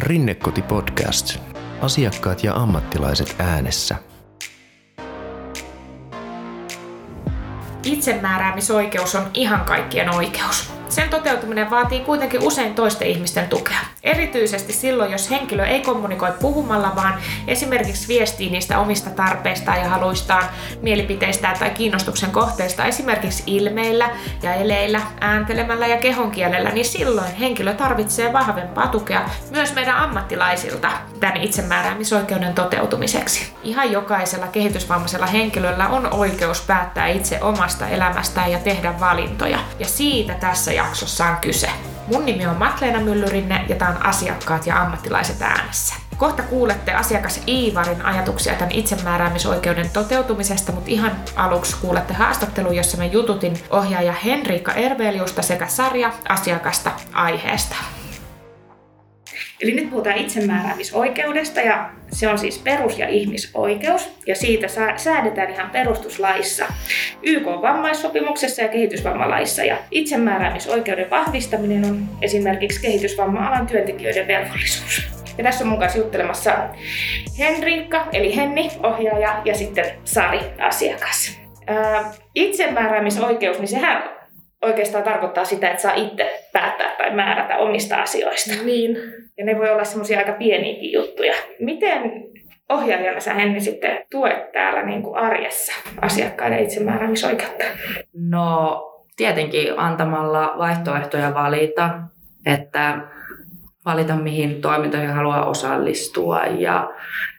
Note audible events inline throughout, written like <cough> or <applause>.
Rinnekoti Podcast. Asiakkaat ja ammattilaiset äänessä. Itsemääräämisoikeus on ihan kaikkien oikeus. Sen toteutuminen vaatii kuitenkin usein toisten ihmisten tukea. Erityisesti silloin, jos henkilö ei kommunikoi puhumalla, vaan esimerkiksi viestii niistä omista tarpeistaan ja haluistaan, mielipiteistään tai kiinnostuksen kohteista esimerkiksi ilmeillä ja eleillä, ääntelemällä ja kehonkielellä, niin silloin henkilö tarvitsee vahvempaa tukea myös meidän ammattilaisilta tämän itsemääräämisoikeuden toteutumiseksi. Ihan jokaisella kehitysvammaisella henkilöllä on oikeus päättää itse omasta elämästään ja tehdä valintoja. Ja siitä tässä jaksossa on kyse. Mun nimi on Matleena Myllyrinne ja tää on Asiakkaat ja ammattilaiset äänessä. Kohta kuulette asiakas Iivarin ajatuksia tämän itsemääräämisoikeuden toteutumisesta, mutta ihan aluksi kuulette haastattelun, jossa mä jututin ohjaaja Henriikka Erveliusta sekä sarja asiakasta aiheesta. Eli nyt puhutaan itsemääräämisoikeudesta ja se on siis perus- ja ihmisoikeus ja siitä säädetään ihan perustuslaissa, YK vammaissopimuksessa ja kehitysvammalaissa ja itsemääräämisoikeuden vahvistaminen on esimerkiksi kehitysvamma-alan työntekijöiden velvollisuus. Ja tässä on mun kanssa juttelemassa Henriikka, eli Henni, ohjaaja, ja sitten Sari, asiakas. itsemääräämisoikeus, niin sehän oikeastaan tarkoittaa sitä, että saa itse päättää tai määrätä omista asioista. Niin. Ja ne voi olla semmoisia aika pieniäkin juttuja. Miten ohjaajana sä Henni sitten tuet täällä niin kuin arjessa asiakkaiden itsemääräämisoikeutta? No tietenkin antamalla vaihtoehtoja valita, että valita mihin toimintoihin haluaa osallistua ja,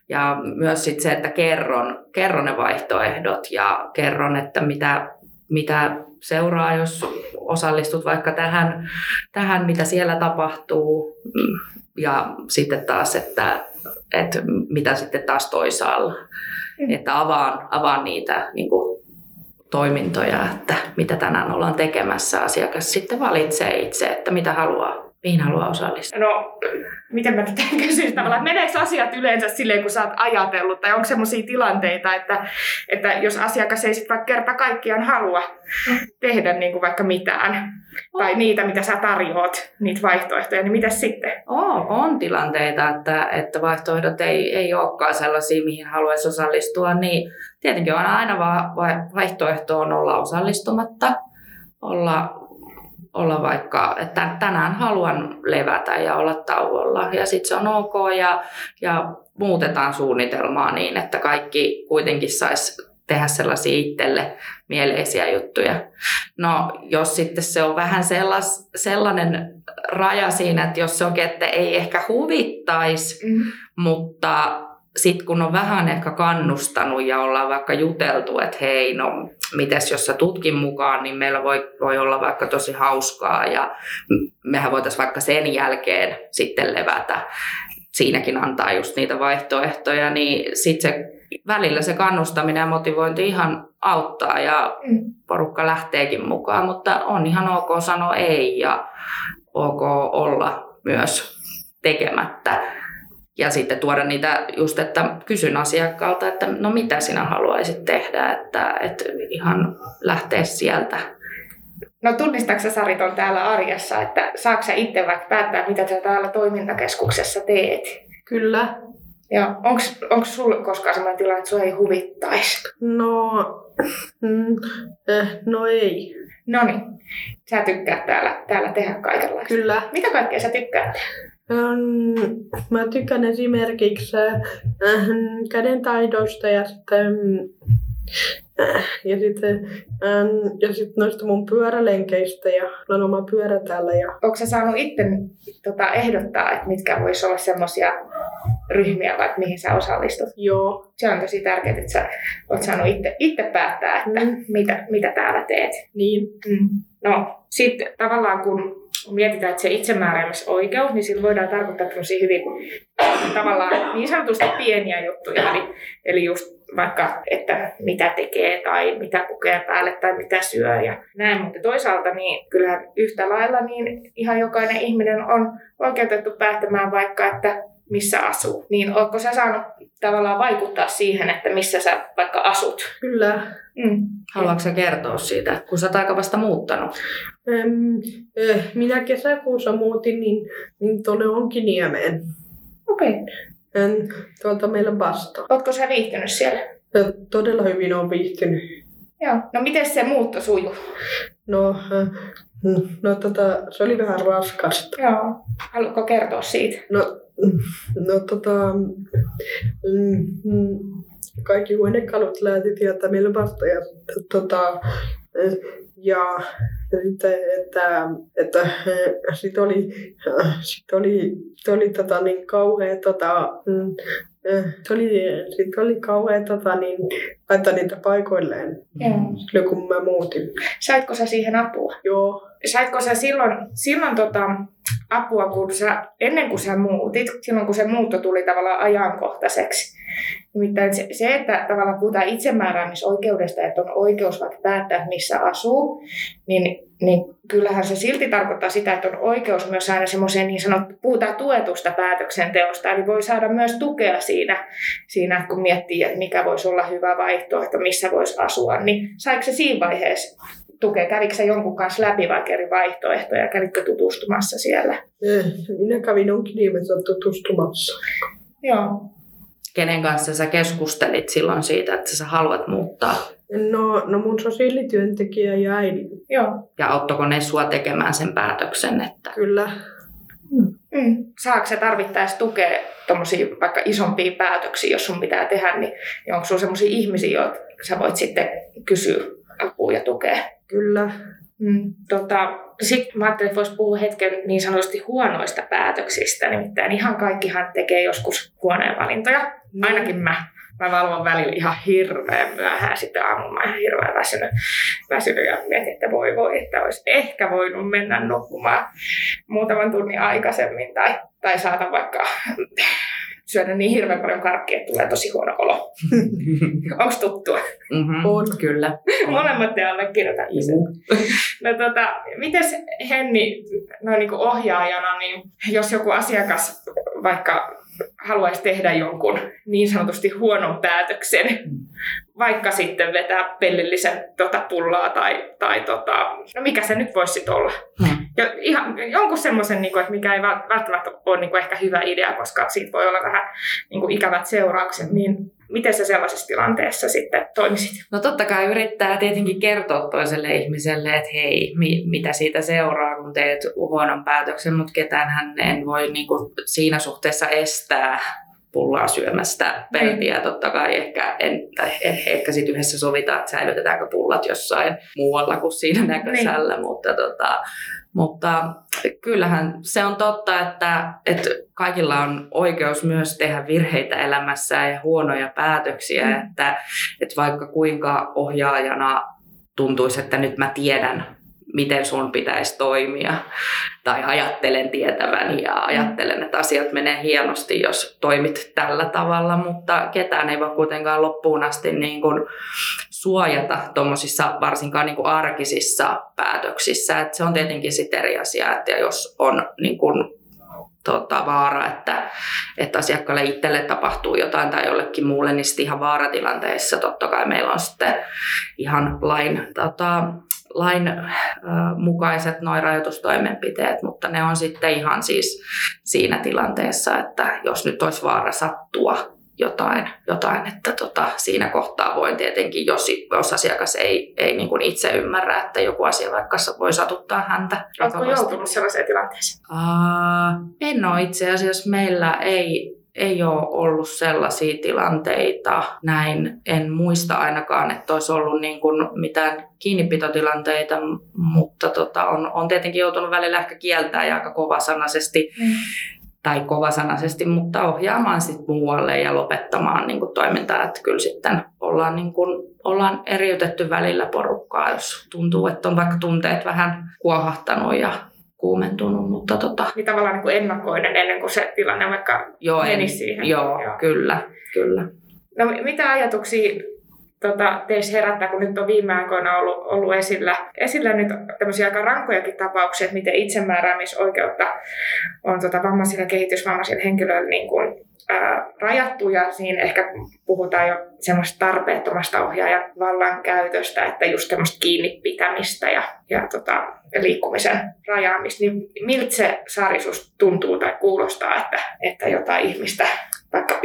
ja myös sit se, että kerron, kerron ne vaihtoehdot ja kerron, että mitä, mitä seuraa, jos osallistut vaikka tähän, tähän mitä siellä tapahtuu ja sitten taas, että, että mitä sitten taas toisaalla. Mm. Että avaan, avaan niitä niin kuin, toimintoja, että mitä tänään ollaan tekemässä. Asiakas sitten valitsee itse, että mitä haluaa mihin haluaa osallistua? No, miten mä nyt kysyn tavallaan, meneekö asiat yleensä silleen, kun sä oot ajatellut, tai onko sellaisia tilanteita, että, että jos asiakas ei sitten vaikka kerta kaikkiaan halua tehdä niin kuin vaikka mitään, oh. tai niitä, mitä sä tarjoat, niitä vaihtoehtoja, niin mitä sitten? Oh, on tilanteita, että, että vaihtoehdot ei, ei olekaan sellaisia, mihin haluaisi osallistua, niin tietenkin on aina va- vaihtoehto on olla osallistumatta, olla olla vaikka, että tänään haluan levätä ja olla tauolla ja sitten se on ok ja, ja muutetaan suunnitelmaa niin, että kaikki kuitenkin saisi tehdä sellaisia itselle mieleisiä juttuja. No jos sitten se on vähän sellas, sellainen raja siinä, että jos se onkin, että ei ehkä huvittaisi, mm. mutta sitten kun on vähän ehkä kannustanut ja ollaan vaikka juteltu, että hei, no mites jos sä tutkin mukaan, niin meillä voi, voi olla vaikka tosi hauskaa ja mehän voitaisiin vaikka sen jälkeen sitten levätä. Siinäkin antaa just niitä vaihtoehtoja, niin sitten se välillä se kannustaminen ja motivointi ihan auttaa ja mm. porukka lähteekin mukaan, mutta on ihan ok sanoa ei ja ok olla myös tekemättä ja sitten tuoda niitä just, että kysyn asiakkaalta, että no mitä sinä haluaisit tehdä, että, että ihan lähteä sieltä. No tunnistatko Sari on täällä arjessa, että saako sä itse vaikka päättää, mitä sä täällä toimintakeskuksessa teet? Kyllä. Ja onko sulla koskaan sellainen tilanne, että sua ei huvittaisi? No, mm, eh, no ei. No niin, sä tykkäät täällä, täällä tehdä kaikenlaista. Kyllä. Mitä kaikkea sä tykkäät Mä tykkään esimerkiksi äh, kädentaidosta ja sitten äh, ja sitten, ähm, ja sitten noista mun pyörälenkeistä ja on oma pyörä täällä. Ja... Onko sä saanut itse tota, ehdottaa, että mitkä voisi olla semmoisia ryhmiä, vaikka mihin sä osallistut? Joo. Se on tosi tärkeää, että sä oot saanut itse, itse päättää, että mm. mitä, mitä täällä teet. Niin. Mm. No, sitten tavallaan kun mietitään, että se itsemääräämisoikeus, niin sillä voidaan tarkoittaa tämmöisiä hyvin tavallaan niin sanotusti pieniä juttuja. Eli, eli just vaikka, että mitä tekee tai mitä pukee päälle tai mitä syö ja näin. Mutta toisaalta niin kyllähän yhtä lailla niin ihan jokainen ihminen on oikeutettu päättämään vaikka, että missä asuu. Niin oletko sä saanut tavallaan vaikuttaa siihen, että missä sä vaikka asut? Kyllä. Mm. Haluatko sä kertoa siitä, kun sä oot aika vasta muuttanut? Ähm, äh, minä kesäkuussa muutin niin, niin tuonne Onkiniemeen. Okei. Okay. tuolta meillä vasta. Oletko sä viihtynyt siellä? Ja todella hyvin on viihtynyt. Joo. No miten se muutto sujuu? No, äh, no tota, se oli vähän raskasta. Joo. Haluatko kertoa siitä? No, no tota, mm, kaikki huonekalut lähti että meillä vasta ja tota, ja sitten, että, että sitten oli, sit oli, sit oli tota, niin kauhea tota, mm, se oli, sit oli kauhea tota, niin, laittaa niitä paikoilleen mm. silloin, kun mä muutin. Saitko sä siihen apua? Joo. Saitko sä silloin, silloin tota, apua, kun sä, ennen kuin sä muutit, silloin kun se muutto tuli tavallaan ajankohtaiseksi? Nimittäin se, se, että tavallaan puhutaan itsemääräämisoikeudesta, että on oikeus vaikka päättää, missä asuu, niin, niin kyllähän se silti tarkoittaa sitä, että on oikeus myös aina semmoiseen niin sanottu, puhutaan tuetusta päätöksenteosta, eli voi saada myös tukea siinä, siinä kun miettii, että mikä voisi olla hyvä vaihtoehto, missä voisi asua, niin saiko se siinä vaiheessa tukea? Kävikö sä jonkun kanssa läpi vaikka eri vaihtoehtoja? Kävitkö tutustumassa siellä? Eh, minä kävin onkin nimessä tutustumassa. Joo. Kenen kanssa sä keskustelit silloin siitä, että sä haluat muuttaa? No, no mun sosiaalityöntekijä ja äidin. Joo. Ja auttoko ne sua tekemään sen päätöksen? Että... Kyllä. Mm. Saako se tarvittaessa tukea tuommoisia vaikka isompia päätöksiä, jos sun pitää tehdä, niin, niin onko sulla sellaisia ihmisiä, joita sä voit sitten kysyä apua ja tukea? Kyllä. Mm. Tota, sitten mä ajattelin, että voisi puhua hetken niin sanotusti huonoista päätöksistä. Nimittäin ihan kaikkihan tekee joskus huonoja valintoja. Mm. Ainakin mä. Mä valvon välillä ihan hirveän myöhään. Sitten aamulla mä ihan hirveän väsynyt, väsynyt ja mietin, että voi voi, että olisi ehkä voinut mennä nukkumaan muutaman tunnin aikaisemmin. Tai, tai saada vaikka syödä niin hirveän paljon karkkia, että tulee tosi huono olo. <laughs> Onko tuttua? Mm-hmm. On, kyllä. <laughs> Molemmat te allekirjoitan itse. No tota, mites Henni noin niin ohjaajana, niin jos joku asiakas vaikka haluaisi tehdä jonkun niin sanotusti huonon päätöksen. Vaikka sitten vetää pellillisen tota pullaa tai, tai tota, no mikä se nyt voisi sitten olla. Mm. Ja ihan, jonkun semmoisen, niin että mikä ei välttämättä ole niin ehkä hyvä idea, koska siitä voi olla vähän niin kuin ikävät seuraukset, niin miten sä sellaisessa tilanteessa sitten toimisit? No totta kai yrittää tietenkin kertoa toiselle ihmiselle, että hei, mi- mitä siitä seuraa, kun teet huonon päätöksen, mutta ketään hän en voi niin kuin siinä suhteessa estää pullaa syömästä peltiä. Mm. Totta kai ehkä, en, tai eh, ehkä sitten yhdessä sovitaan, että säilytetäänkö pullat jossain muualla kuin siinä näköisellä, niin. mutta tota, mutta kyllähän se on totta, että, että kaikilla on oikeus myös tehdä virheitä elämässään ja huonoja päätöksiä, mm. että, että vaikka kuinka ohjaajana tuntuisi, että nyt mä tiedän, miten sun pitäisi toimia, tai ajattelen tietävän ja ajattelen, että asiat menee hienosti, jos toimit tällä tavalla, mutta ketään ei voi kuitenkaan loppuun asti niin kuin suojata tuommoisissa varsinkaan niin kuin arkisissa päätöksissä. Et se on tietenkin sitten eri asia, että jos on niin kuin tota, vaara, että, että asiakkaalle itselle tapahtuu jotain tai jollekin muulle, niin sitten ihan vaaratilanteessa totta kai meillä on sitten ihan lain tota, lain äh, mukaiset noin rajoitustoimenpiteet, mutta ne on sitten ihan siis siinä tilanteessa, että jos nyt olisi vaara sattua jotain, jotain että tota, siinä kohtaa voin tietenkin, jos, jos asiakas ei, ei niin kuin itse ymmärrä, että joku asia vaikka voi satuttaa häntä. Oletko joutunut sellaiseen tilanteeseen? Uh, en ole itse asiassa. Meillä ei, ei ole ollut sellaisia tilanteita. Näin en muista ainakaan, että olisi ollut niin kuin mitään kiinnipitotilanteita, mutta tota, on, on tietenkin joutunut välillä ehkä kieltää ja aika kovasanaisesti. Mm tai kovasanaisesti, mutta ohjaamaan sitten muualle ja lopettamaan niin kuin toimintaa. Että kyllä sitten ollaan, niin kuin, ollaan eriytetty välillä porukkaa, jos tuntuu, että on vaikka tunteet vähän kuohahtanut ja kuumentunut. Mutta tota... Niin tavallaan niin kuin ennakoiden ennen kuin se tilanne vaikka joo, menisi siihen. Joo, joo, kyllä, kyllä. No mitä ajatuksia tota, teissä herättää, kun nyt on viime aikoina ollut, ollut esillä, esillä nyt tämmöisiä aika rankkojakin tapauksia, että miten itsemääräämisoikeutta on tota, vammaisilla kehitysvammaisilla henkilöillä niin kuin rajattu ja siinä ehkä puhutaan jo semmoista tarpeettomasta ohjaajan vallankäytöstä, että just semmoista kiinni pitämistä ja, ja tota, liikkumisen rajaamista. Niin miltä se Sari tuntuu tai kuulostaa, että, että jotain ihmistä vaikka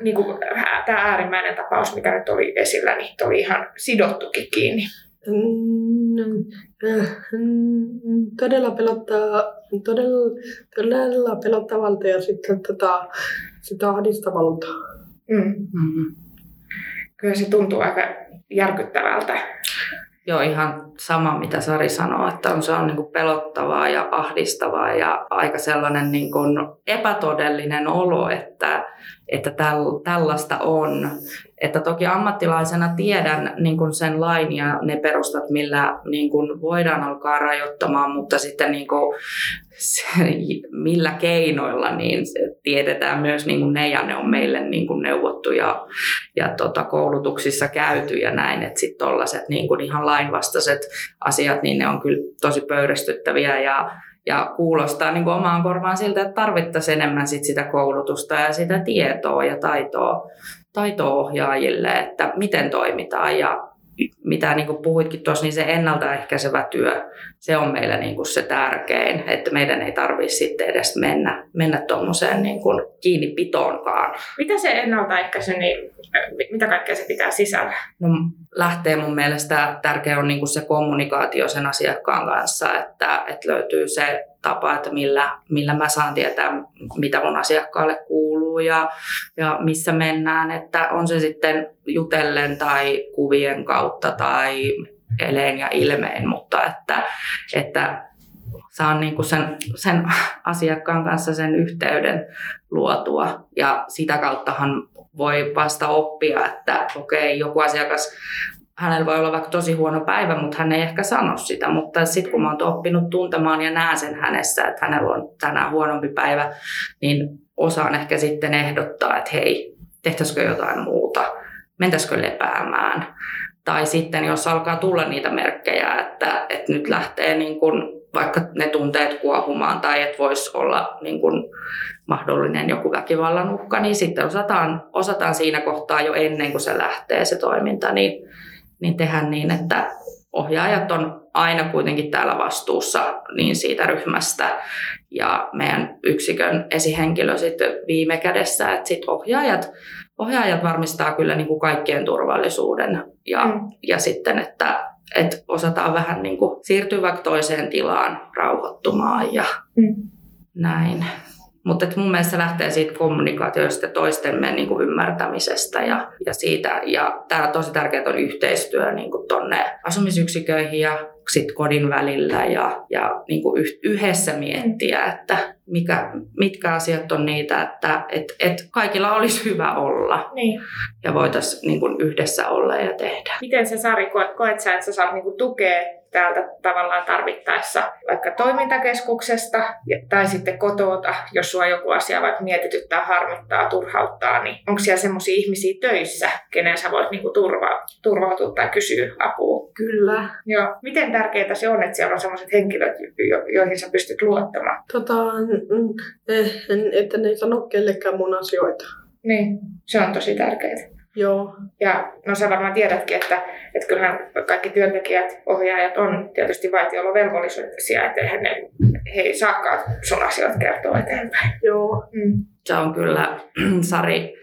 niin kuin, tämä äärimmäinen tapaus, mikä nyt oli esillä, niin oli ihan sidottukin kiinni. Mm, todella pelottaa, todella, todella pelottavalta ja sitten tota, sitä ahdistavalta. Mm. Mm-hmm. Kyllä se tuntuu aika järkyttävältä. Joo, ihan sama mitä Sari sanoo, että on, se on niin kuin pelottavaa ja ahdistavaa ja aika sellainen niin kuin epätodellinen olo, että, että täl, tällaista on. Että toki ammattilaisena tiedän niin kuin sen lain ja ne perustat, millä niin kuin voidaan alkaa rajoittamaan, mutta sitten niin kuin millä keinoilla, niin tiedetään myös niin kuin ne ja ne on meille niin kuin neuvottu ja, ja tota, koulutuksissa käyty ja näin, että sitten tollaset niin kuin ihan lainvastaiset asiat, niin ne on kyllä tosi pöyristyttäviä ja ja kuulostaa niin kuin omaan korvaan siltä, että tarvittaisiin enemmän sit sitä koulutusta ja sitä tietoa ja taitoa, taitoa ohjaajille, että miten toimitaan. Ja mitä niin kuin puhuitkin tuossa, niin se ennaltaehkäisevä työ, se on meillä niin kuin se tärkein, että meidän ei tarvitse sitten edes mennä, mennä tuommoiseen niin kuin kiinni pitoonkaan. Mitä se ennaltaehkäisy, niin mitä kaikkea se pitää sisällä? No, lähtee mun mielestä tärkeä on niin kuin se kommunikaatio sen asiakkaan kanssa, että, että löytyy se tapa, että millä, millä mä saan tietää, mitä mun asiakkaalle kuuluu ja, ja missä mennään. Että on se sitten jutellen tai kuvien kautta tai eleen ja ilmeen, mutta että, että saan niin kuin sen, sen asiakkaan kanssa sen yhteyden luotua. Ja sitä kauttahan voi vasta oppia, että okei, okay, joku asiakas hänellä voi olla vaikka tosi huono päivä, mutta hän ei ehkä sano sitä. Mutta sitten kun mä oon oppinut tuntemaan ja näen sen hänessä, että hänellä on tänään huonompi päivä, niin osaan ehkä sitten ehdottaa, että hei, tehtäisikö jotain muuta, mentäisikö lepäämään. Tai sitten jos alkaa tulla niitä merkkejä, että, että nyt lähtee niin kun vaikka ne tunteet kuohumaan tai että voisi olla niin kun mahdollinen joku väkivallan uhka, niin sitten osataan, osataan siinä kohtaa jo ennen kuin se lähtee se toiminta, niin niin tehdä niin, että ohjaajat on aina kuitenkin täällä vastuussa niin siitä ryhmästä ja meidän yksikön esihenkilö sitten viime kädessä, että sit ohjaajat, ohjaajat varmistaa kyllä niin kuin kaikkien turvallisuuden ja, mm. ja sitten, että, että osataan vähän niin kuin siirtyä vaikka toiseen tilaan rauhoittumaan ja mm. näin. Mutta mun mielestä se lähtee siitä kommunikaatiosta toistemme niin kuin ymmärtämisestä ja, ja siitä. Ja tämä on tosi tärkeää on yhteistyö niin kuin tonne asumisyksiköihin ja sit kodin välillä ja, ja niin kuin yhdessä miettiä, että mikä, mitkä asiat on niitä, että et, et kaikilla olisi hyvä olla niin. ja voitaisiin niin yhdessä olla ja tehdä. Miten se Sari, koet sä, että sä saat niin kuin tukea täältä tavallaan tarvittaessa vaikka toimintakeskuksesta tai sitten kotoota, jos sua joku asia vaikka mietityttää, harmittaa, turhauttaa, niin onko siellä semmoisia ihmisiä töissä, kenen sä voit niinku turva, turvautua tai kysyä apua? Kyllä. Joo. Miten tärkeää se on, että siellä on sellaiset henkilöt, joihin sä pystyt luottamaan? Tota, eh, että ne ei sano kellekään mun asioita. Niin, se on tosi tärkeää. Joo. Ja no sä varmaan tiedätkin, että, että kyllähän kaikki työntekijät, ohjaajat on tietysti vaitiolovelvollisia, että he, ne, he ei saakaan sun asioita kertoa eteenpäin. Joo. Mm. Se on kyllä, <clears throat> Sari,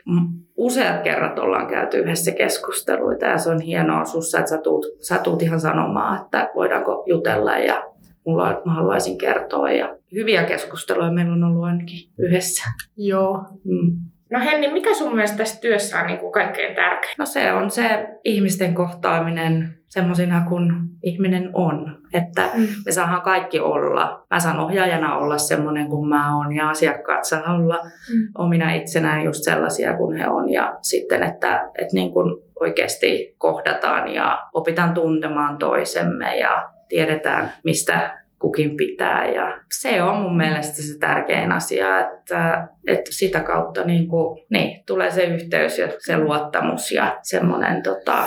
useat kerrat ollaan käyty yhdessä keskusteluita ja se on hienoa sussa, että sä tuut, sä tuut ihan sanomaan, että voidaanko jutella ja mulla, mä haluaisin kertoa. Ja hyviä keskusteluja meillä on ollut ainakin yhdessä. Joo. Mm. No Henni, mikä sun mielestä tässä työssä on niin kuin kaikkein tärkein? No se on se ihmisten kohtaaminen semmoisina kuin ihminen on. Että mm. me saadaan kaikki olla. Mä saan ohjaajana olla semmoinen kuin mä oon ja asiakkaat saa olla mm. omina itsenään just sellaisia kuin he on. Ja sitten, että, että niin kuin oikeasti kohdataan ja opitaan tuntemaan toisemme ja tiedetään, mistä kukin pitää. Ja se on mun mielestä se tärkein asia, että, että sitä kautta niin kuin, niin, tulee se yhteys ja se luottamus ja semmoinen... Tota...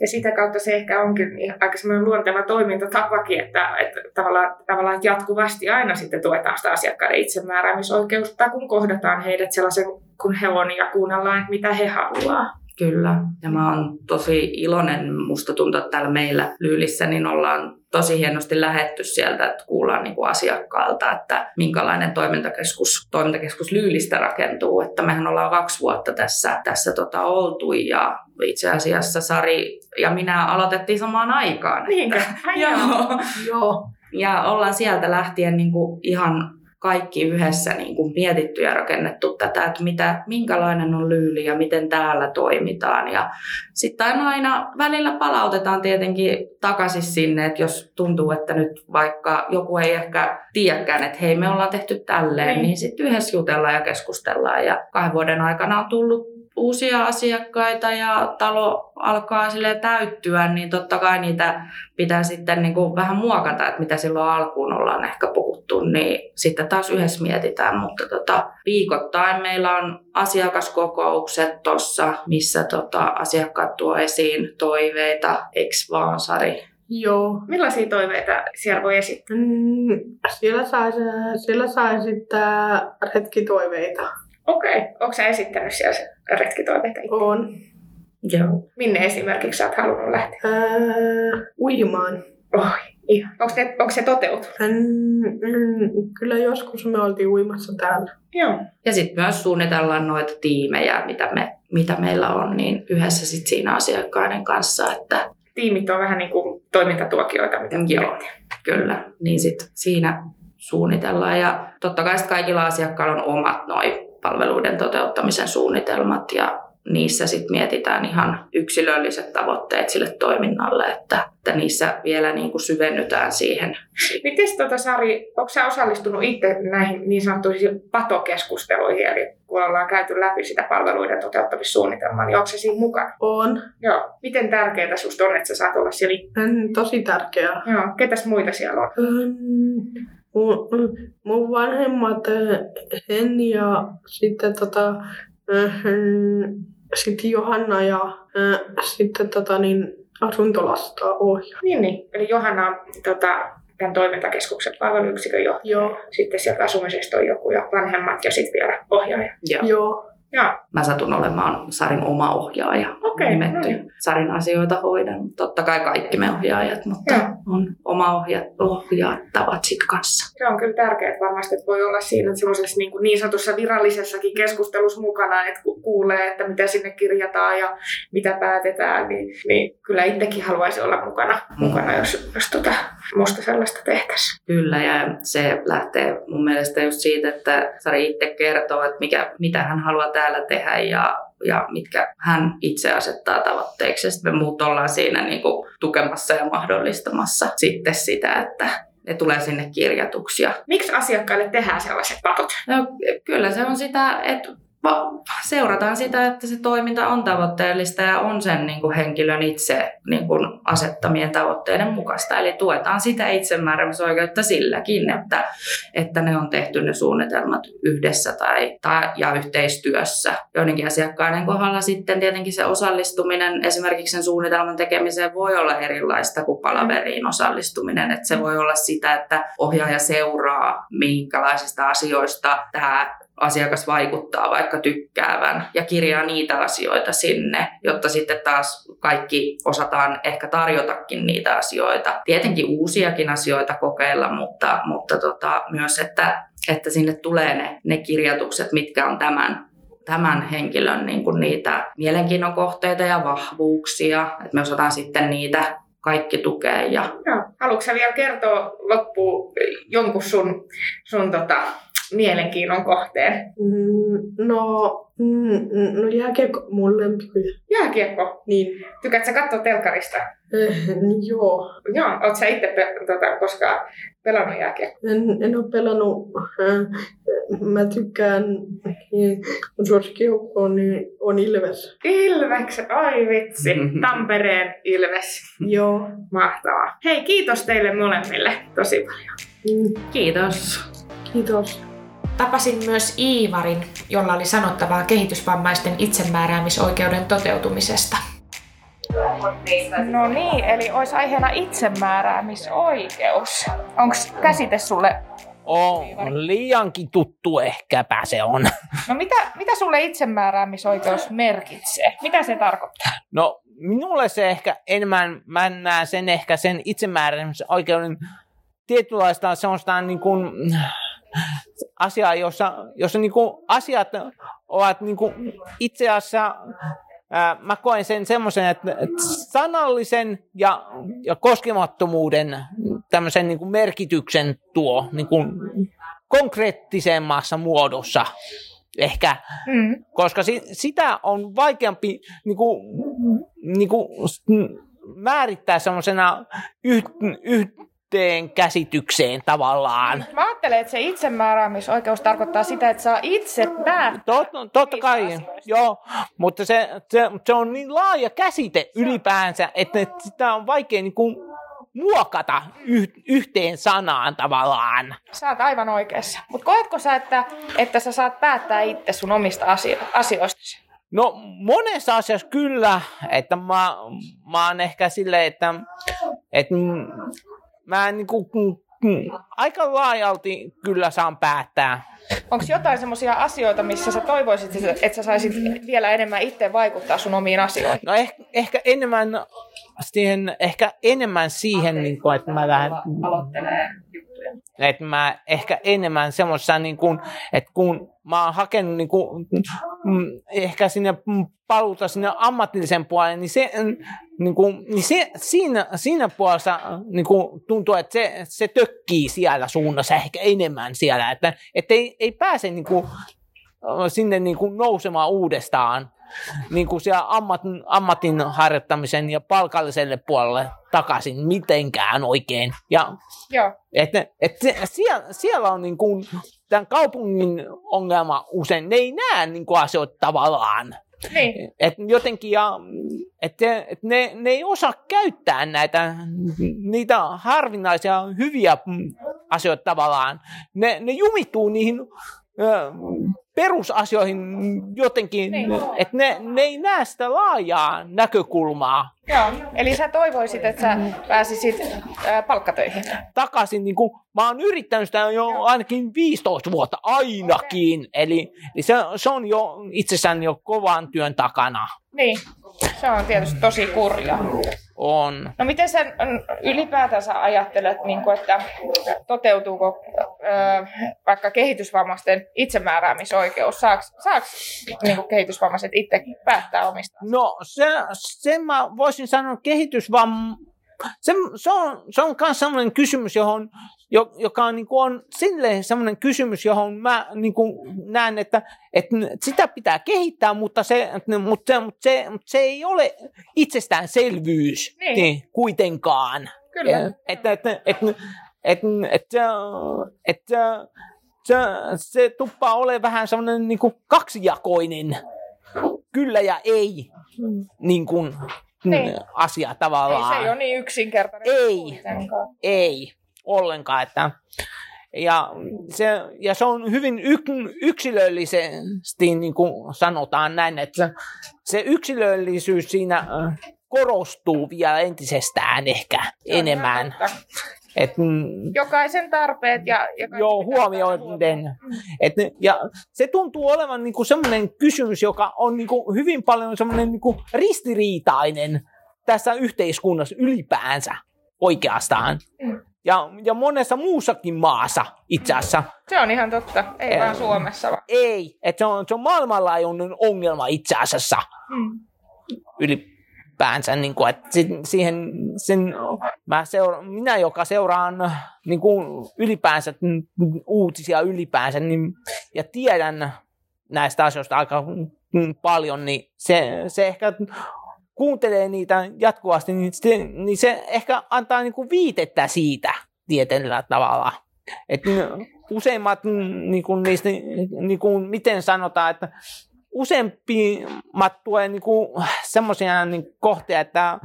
Ja sitä kautta se ehkä onkin aika semmoinen luonteva toimintatapakin, että, että tavallaan, tavallaan jatkuvasti aina sitten tuetaan sitä asiakkaiden itsemääräämisoikeutta, kun kohdataan heidät sellaisen kun he on ja kuunnellaan, mitä he haluaa. Kyllä, ja mä oon tosi iloinen, musta tuntuu, että täällä meillä Lyylissä niin ollaan tosi hienosti lähetty sieltä, että kuullaan niin kuin asiakkaalta, että minkälainen toimintakeskus, toimintakeskus Lyylistä rakentuu. Että mehän ollaan kaksi vuotta tässä, tässä tota oltu ja itse asiassa Sari ja minä aloitettiin samaan aikaan. Niinkö? <laughs> Joo. Joo. Ja ollaan sieltä lähtien niin kuin ihan kaikki yhdessä niin kuin mietitty ja rakennettu tätä, että mitä, minkälainen on lyyli ja miten täällä toimitaan. Ja sitten aina, välillä palautetaan tietenkin takaisin sinne, että jos tuntuu, että nyt vaikka joku ei ehkä tiedäkään, että hei me ollaan tehty tälleen, Niin. niin, niin sitten yhdessä jutellaan ja keskustellaan. Ja kahden vuoden aikana on tullut uusia asiakkaita ja talo alkaa sille täyttyä, niin totta kai niitä pitää sitten niin kuin vähän muokata, että mitä silloin alkuun ollaan ehkä puhuttu, niin sitten taas yhdessä mietitään. Mutta tota, viikoittain meillä on asiakaskokoukset tuossa, missä tota, asiakkaat tuo esiin toiveita, eks vaan Sari? Joo. Millaisia toiveita siellä voi esittää? Mm, siellä saa, siellä saa esittää retkitoiveita. Okei. Okay. Onko sä esittänyt siellä retkitoiveita? itse? On. Joo. Minne esimerkiksi sä oot halunnut lähteä? Ää, uimaan. Oi, ihan. Onko, ne, onko se toteutunut? Mm, mm, kyllä joskus me oltiin uimassa täällä. Joo. Ja sitten myös suunnitellaan noita tiimejä, mitä, me, mitä meillä on, niin yhdessä sit siinä asiakkaiden kanssa, että Tiimit on vähän niin kuin toimintatuokioita, mitä Joo. Kyllä, niin sit siinä suunnitellaan. Ja totta kai kaikilla asiakkailla on omat noi palveluiden toteuttamisen suunnitelmat ja niissä sitten mietitään ihan yksilölliset tavoitteet sille toiminnalle, että, että niissä vielä niin kuin syvennytään siihen. Miten tota, Sari, onko sä osallistunut itse näihin niin sanottuihin patokeskusteluihin, eli kun ollaan käyty läpi sitä palveluiden toteuttamissuunnitelmaa, niin onko se siinä mukana? On. Joo. Miten tärkeää susta on, että sä saat olla siellä? Tosi tärkeää. Joo. Ketäs muita siellä on? Mm, mun, vanhemmat, äh, Henni ja sitten tota, äh, sitten Johanna ja äh, sitten tota, niin, asuntolasta ohjaa. Niin, niin. Eli Johanna on tota, tämän toimintakeskuksen palveluyksikön johtaja. Joo, Sitten sieltä asumisesta on joku ja vanhemmat ja sitten vielä ohjaaja. Ja joo. Joo. mä satun olemaan Sarin oma ohjaaja Okei, nimetty. no niin. Sarin asioita hoidan. Totta kai kaikki me ohjaajat, mutta Joo. On oma ohja, ohjaattavat sit kanssa. Se on kyllä tärkeää varmasti, että voi olla siinä semmoisessa niin, niin sanotussa virallisessakin keskustelussa mukana, että ku- kuulee, että mitä sinne kirjataan ja mitä päätetään, niin, niin kyllä itsekin haluaisi olla mukana, mukana jos, jos tota, musta sellaista tehtäisiin. Kyllä, ja se lähtee mun mielestä just siitä, että Sari itse kertoo, että mikä, mitä hän haluaa täällä tehdä ja, ja mitkä hän itse asettaa tavoitteeksi. Sitten me muut ollaan siinä niin kuin tukemassa ja mahdollistamassa sitten sitä, että ne tulee sinne kirjatuksi. Ja, Miksi asiakkaille tehdään sellaiset patot? no, kyllä se on sitä, että seurataan sitä, että se toiminta on tavoitteellista ja on sen niin kuin henkilön itse niin kuin asettamien tavoitteiden mukaista. Eli tuetaan sitä itsemääräämisoikeutta silläkin, että, että ne on tehty ne suunnitelmat yhdessä tai, tai ja yhteistyössä. Joidenkin asiakkaiden kohdalla sitten tietenkin se osallistuminen esimerkiksi sen suunnitelman tekemiseen voi olla erilaista kuin palaveriin osallistuminen. Että se voi olla sitä, että ohjaaja seuraa, minkälaisista asioista tämä asiakas vaikuttaa vaikka tykkäävän ja kirjaa niitä asioita sinne, jotta sitten taas kaikki osataan ehkä tarjotakin niitä asioita. Tietenkin uusiakin asioita kokeilla, mutta, mutta tota, myös, että, että sinne tulee ne, ne kirjatukset, mitkä on tämän tämän henkilön niin kuin niitä mielenkiinnon kohteita ja vahvuuksia, että me osataan sitten niitä kaikki tukea ja Joo. Haluatko vielä kertoa loppuun jonkun sun, sun tota, mielenkiinnon kohteen? Mm, no, mm, mm, no jääkiekko on mun. Jääkiekko. Niin, Tykkäätkö sä katsoa telkkarista? eh, niin joo. Joo. Oot sä itse pe- tota, koskaan pelannut jääkiekkoa? En, en ole pelannut. Äh, mä tykkään, eh, mun suosikkijoukko on, niin on Ilves. Ilveks, ai vitsi. <laughs> Tampereen Ilves. Joo. Mahtavaa. Hei, kiitos teille molemmille tosi paljon. Mm, kiitos. kiitos. Tapasin myös Iivarin, jolla oli sanottavaa kehitysvammaisten itsemääräämisoikeuden toteutumisesta. No niin, eli olisi aiheena itsemääräämisoikeus. Onko käsite sulle on liiankin tuttu ehkäpä se on. No mitä, mitä sulle itsemääräämisoikeus merkitsee? Mitä se tarkoittaa? No minulle se ehkä enemmän, mä näen sen ehkä sen itsemääräämisoikeuden tietynlaista semmoista niin kuin, asiaa, jossa, jossa niin kuin asiat ovat niin kuin itse asiassa ää, mä koen sen semmoisen, että, että sanallisen ja, ja koskemattomuuden tämmöisen niin kuin merkityksen tuo niin kuin konkreettisemmassa muodossa ehkä, Mm. koska si, sitä on vaikeampi niin kuin, niin kuin, määrittää semmoisena yh, yhteen käsitykseen tavallaan. Mä ajattelen, että se itsemääräämisoikeus tarkoittaa sitä, että saa itse päättää. Tot, totta niistä kai, asioista. joo, mutta se, se, se on niin laaja käsite ylipäänsä, että sitä on vaikea niin kuin muokata yh, yhteen sanaan tavallaan. Sä oot aivan oikeassa. Mutta koetko sä, että, että sä saat päättää itse sun omista asio- asioistasi? No monessa asiassa kyllä, että mä, mä oon ehkä silleen, että, että mä niin kuin, aika laajalti kyllä saan päättää. Onko jotain semmoisia asioita, missä sä toivoisit, että- että sä saisit vielä enemmän itse vaikuttaa sun omiin asioihin? No ehkä, ehkä enemmän siihen, ehkä enemmän siihen, niin kuin, että mä lähden aloittelee juttuja. että mä ehkä enemmän semmoisessa, niin kuin, että kun mä oon hakenut niin kuin, mm, ehkä sinne paluuta sinne ammatillisen puolelle, niin, se, mm, niin, kuin, niin se, siinä, siinä puolessa niin kuin, tuntuu, että se, se tökkii siellä suunnassa ehkä enemmän siellä, että, että ei, ei pääse niin kuin, sinne niin kuin nousemaan uudestaan niin kuin siellä ammat, ammatin harjoittamisen ja palkalliselle puolelle takaisin mitenkään oikein. Ja Joo. että se, siellä, siellä on niin kuin, tämän kaupungin ongelma usein, ne ei näe niin kuin asioita tavallaan. Niin. Et jotenkin, ja, että, että ne, ne ei osaa käyttää näitä, niitä harvinaisia hyviä asioita tavallaan. Ne, ne jumittuu niihin ö, perusasioihin jotenkin, Niin. että ne, ne ei näe sitä laajaa näkökulmaa Joo. Eli sä toivoisit, että sä pääsisit ää, palkkatöihin. takaisin, niin kuin, mä oon yrittänyt sitä jo ainakin 15 vuotta ainakin, eli, eli se, se on jo itsessään jo kovan työn takana. Niin. Se on tietysti tosi kurja. On. No miten sä ylipäätänsä ajattelet, niin kuin, että toteutuuko ö, vaikka kehitysvammaisten itsemääräämisoikeus? Saaks, saaks niin kuin kehitysvammaiset itse päättää omista? No se, sen mä voisin sanoa kehitysvam... Se, se on, se on myös sellainen kysymys, johon, jo- joka on, niin kuin on silleen sellainen kysymys, johon mä niin kuin näen, että, että sitä pitää kehittää, mutta se, mutta se, mutta se, mutta se ei ole itsestäänselvyys Niin. niin, kuitenkaan. Kyllä. Että, että, että, että, että, että se, se tuppaa ole vähän sellainen niin kuin kaksijakoinen kyllä ja ei niin kuin, Niin. asia Ei tavallaan. se ei ole niin yksinkertainen. Ei. Ei ollenkaan. Että, ja, se, ja se on hyvin yk, yksilöllisesti, niin kuin sanotaan näin, että se, yksilöllisyys siinä korostuu vielä entisestään ehkä enemmän. Et, mm, Jokaisen tarpeet ja, ja Joo, huomioiden. Et, ja se tuntuu olevan niinku semmoinen kysymys, joka on niinku hyvin paljon semmoinen niinku ristiriitainen tässä yhteiskunnassa ylipäänsä oikeastaan. Mm. Ja, ja monessa muussakin maassa itse asiassa Se on ihan totta, ei Eh. vaan Suomessa. Vaan. ei. Että se on, se on maailmanlaajuinen ongelma itse asiassa Mm. ylipäänsä. Niin kuin, että si- siihen, sen, mä seura, minä, joka seuraan niin kuin ylipäänsä uutisia ylipäänsä niin, ja tiedän näistä asioista aika paljon, niin se, se ehkä kuuntelee niitä jatkuvasti, niin se, niin se ehkä antaa niin kuin viitettä siitä tietyllä tavalla. Et useimmat mm, niin kuin niistä, niin kuin, miten sanotaan, että useimmat tulee niin semmoisia niin kohtia, että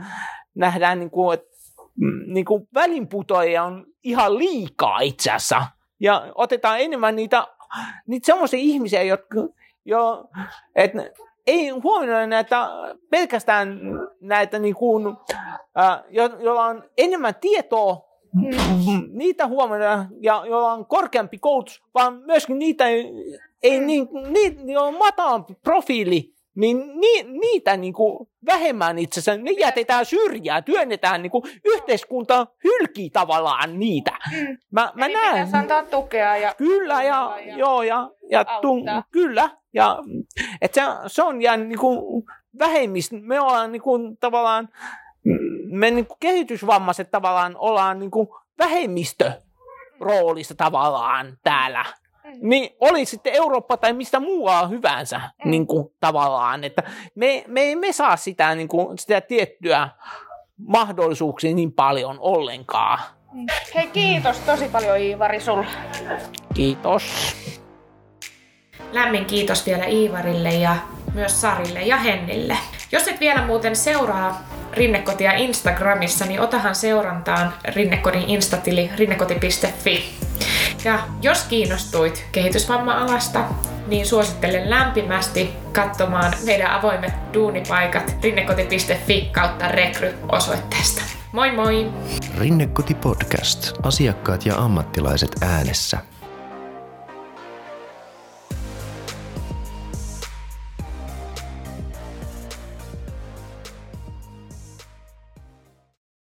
nähdään, niin kuin, että niin kuin on ihan liikaa itse asiassa. Ja otetaan enemmän niitä, niitä semmoisia ihmisiä, jotka jo, että ei huomioida näitä, pelkästään näitä, niin kuin, äh, jo, joilla on enemmän tietoa mm. niitä huomioidaan, ja joilla on korkeampi koulutus, vaan myöskin niitä, ei, mm. niin, niitä, joilla on matalampi profiili, niin ni, niitä niin kuin vähemmän itse asiassa, ne jätetään syrjään, työnnetään niin kuin yhteiskunta hylkii tavallaan niitä. Mm. Mä, mä Eli näen. antaa tukea ja Kyllä, ja, ja, joo, ja, ja tung, kyllä, ja et se, se on jäänyt niin kuin vähemmistä, me ollaan niin kuin, tavallaan, me niin kuin kehitysvammaiset tavallaan ollaan niin kuin vähemmistö roolissa tavallaan täällä Mm. niin oli sitten Eurooppa tai mistä muualla hyvänsä mm. niin kuin, tavallaan, että me, me emme saa sitä, niin kuin, sitä tiettyä mahdollisuuksia niin paljon ollenkaan. Mm. Hei kiitos tosi paljon Iivari sulle. Kiitos. Lämmin kiitos vielä Iivarille ja myös Sarille ja Hennille. Jos et vielä muuten seuraa Rinnekotia Instagramissa, niin otahan seurantaan Rinnekodin instatili rinnekoti.fi. Ja jos kiinnostuit kehitysvamma-alasta, niin suosittelen lämpimästi katsomaan meidän avoimet duunipaikat rinnekoti.fi kautta rekry-osoitteesta. Moi moi! Rinnekoti Podcast. Asiakkaat ja ammattilaiset äänessä.